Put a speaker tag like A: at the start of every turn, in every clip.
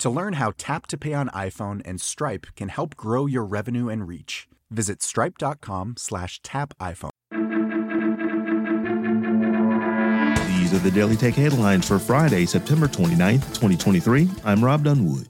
A: To learn how Tap to Pay on iPhone and Stripe can help grow your revenue and reach, visit stripe.com slash tap iPhone.
B: These are the Daily Tech headlines for Friday, September 29th, 2023. I'm Rob Dunwood.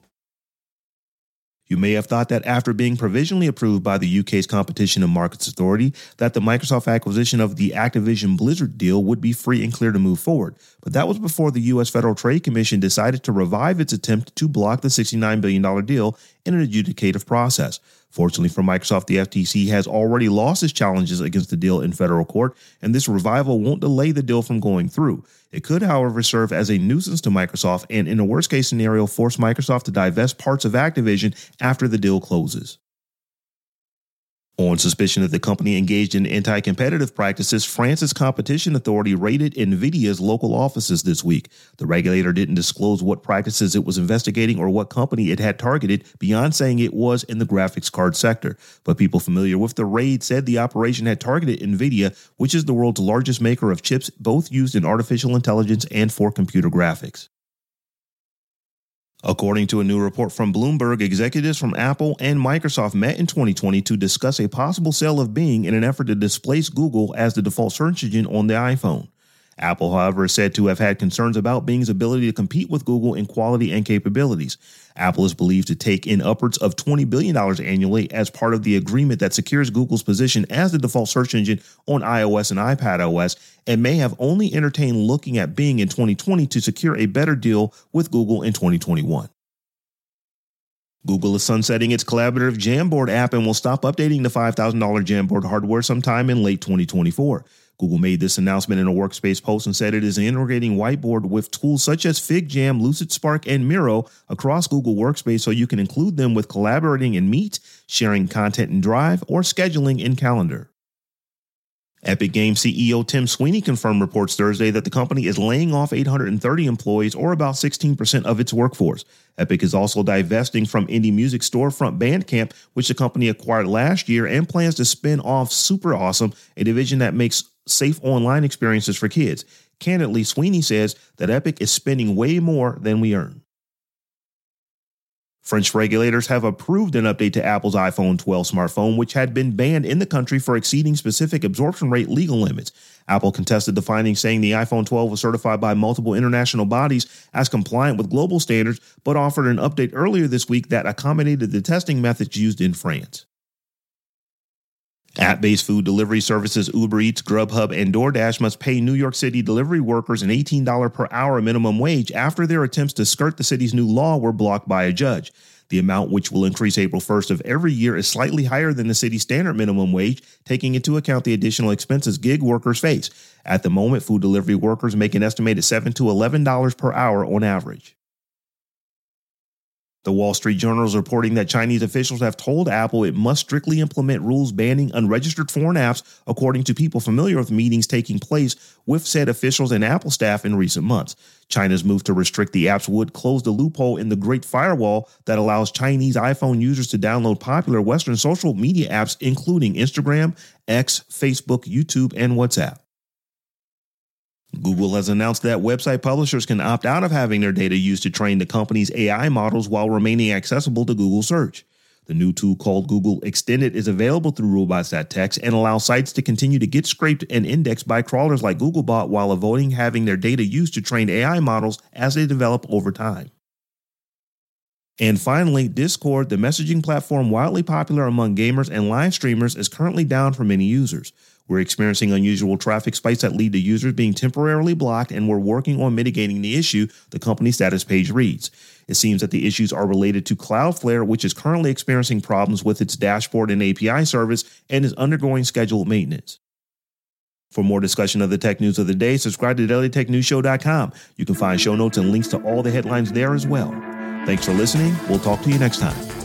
B: You may have thought that after being provisionally approved by the UK's Competition and Markets Authority that the Microsoft acquisition of the Activision Blizzard deal would be free and clear to move forward. But that was before the US Federal Trade Commission decided to revive its attempt to block the $69 billion deal in an adjudicative process. Fortunately for Microsoft, the FTC has already lost its challenges against the deal in federal court, and this revival won't delay the deal from going through. It could, however, serve as a nuisance to Microsoft and, in a worst case scenario, force Microsoft to divest parts of Activision after the deal closes. On suspicion that the company engaged in anti competitive practices, France's competition authority raided NVIDIA's local offices this week. The regulator didn't disclose what practices it was investigating or what company it had targeted beyond saying it was in the graphics card sector. But people familiar with the raid said the operation had targeted NVIDIA, which is the world's largest maker of chips both used in artificial intelligence and for computer graphics. According to a new report from Bloomberg, executives from Apple and Microsoft met in 2020 to discuss a possible sale of Bing in an effort to displace Google as the default search engine on the iPhone. Apple, however, is said to have had concerns about Bing's ability to compete with Google in quality and capabilities. Apple is believed to take in upwards of $20 billion annually as part of the agreement that secures Google's position as the default search engine on iOS and iPadOS, and may have only entertained looking at Bing in 2020 to secure a better deal with Google in 2021. Google is sunsetting its collaborative Jamboard app and will stop updating the $5,000 Jamboard hardware sometime in late 2024. Google made this announcement in a workspace post and said it is integrating Whiteboard with tools such as FigJam, Lucidspark, and Miro across Google Workspace so you can include them with collaborating in Meet, sharing content in Drive, or scheduling in Calendar. Epic Games CEO Tim Sweeney confirmed reports Thursday that the company is laying off 830 employees, or about 16% of its workforce. Epic is also divesting from indie music storefront Bandcamp, which the company acquired last year, and plans to spin off SuperAwesome, a division that makes safe online experiences for kids. Candidly, Sweeney says that Epic is spending way more than we earn. French regulators have approved an update to Apple's iPhone 12 smartphone, which had been banned in the country for exceeding specific absorption rate legal limits. Apple contested the findings, saying the iPhone 12 was certified by multiple international bodies as compliant with global standards, but offered an update earlier this week that accommodated the testing methods used in France. App based food delivery services Uber Eats, Grubhub, and DoorDash must pay New York City delivery workers an $18 per hour minimum wage after their attempts to skirt the city's new law were blocked by a judge. The amount, which will increase April 1st of every year, is slightly higher than the city's standard minimum wage, taking into account the additional expenses gig workers face. At the moment, food delivery workers make an estimated 7 to $11 per hour on average. The Wall Street Journal is reporting that Chinese officials have told Apple it must strictly implement rules banning unregistered foreign apps, according to people familiar with meetings taking place with said officials and Apple staff in recent months. China's move to restrict the apps would close the loophole in the Great Firewall that allows Chinese iPhone users to download popular Western social media apps, including Instagram, X, Facebook, YouTube, and WhatsApp. Google has announced that website publishers can opt out of having their data used to train the company's AI models while remaining accessible to Google Search. The new tool called Google Extended is available through Robots.txt and allows sites to continue to get scraped and indexed by crawlers like Googlebot while avoiding having their data used to train AI models as they develop over time. And finally, Discord, the messaging platform widely popular among gamers and live streamers, is currently down for many users. We're experiencing unusual traffic spikes that lead to users being temporarily blocked, and we're working on mitigating the issue, the company status page reads. It seems that the issues are related to Cloudflare, which is currently experiencing problems with its dashboard and API service and is undergoing scheduled maintenance. For more discussion of the tech news of the day, subscribe to dailytechnewsshow.com. You can find show notes and links to all the headlines there as well. Thanks for listening. We'll talk to you next time.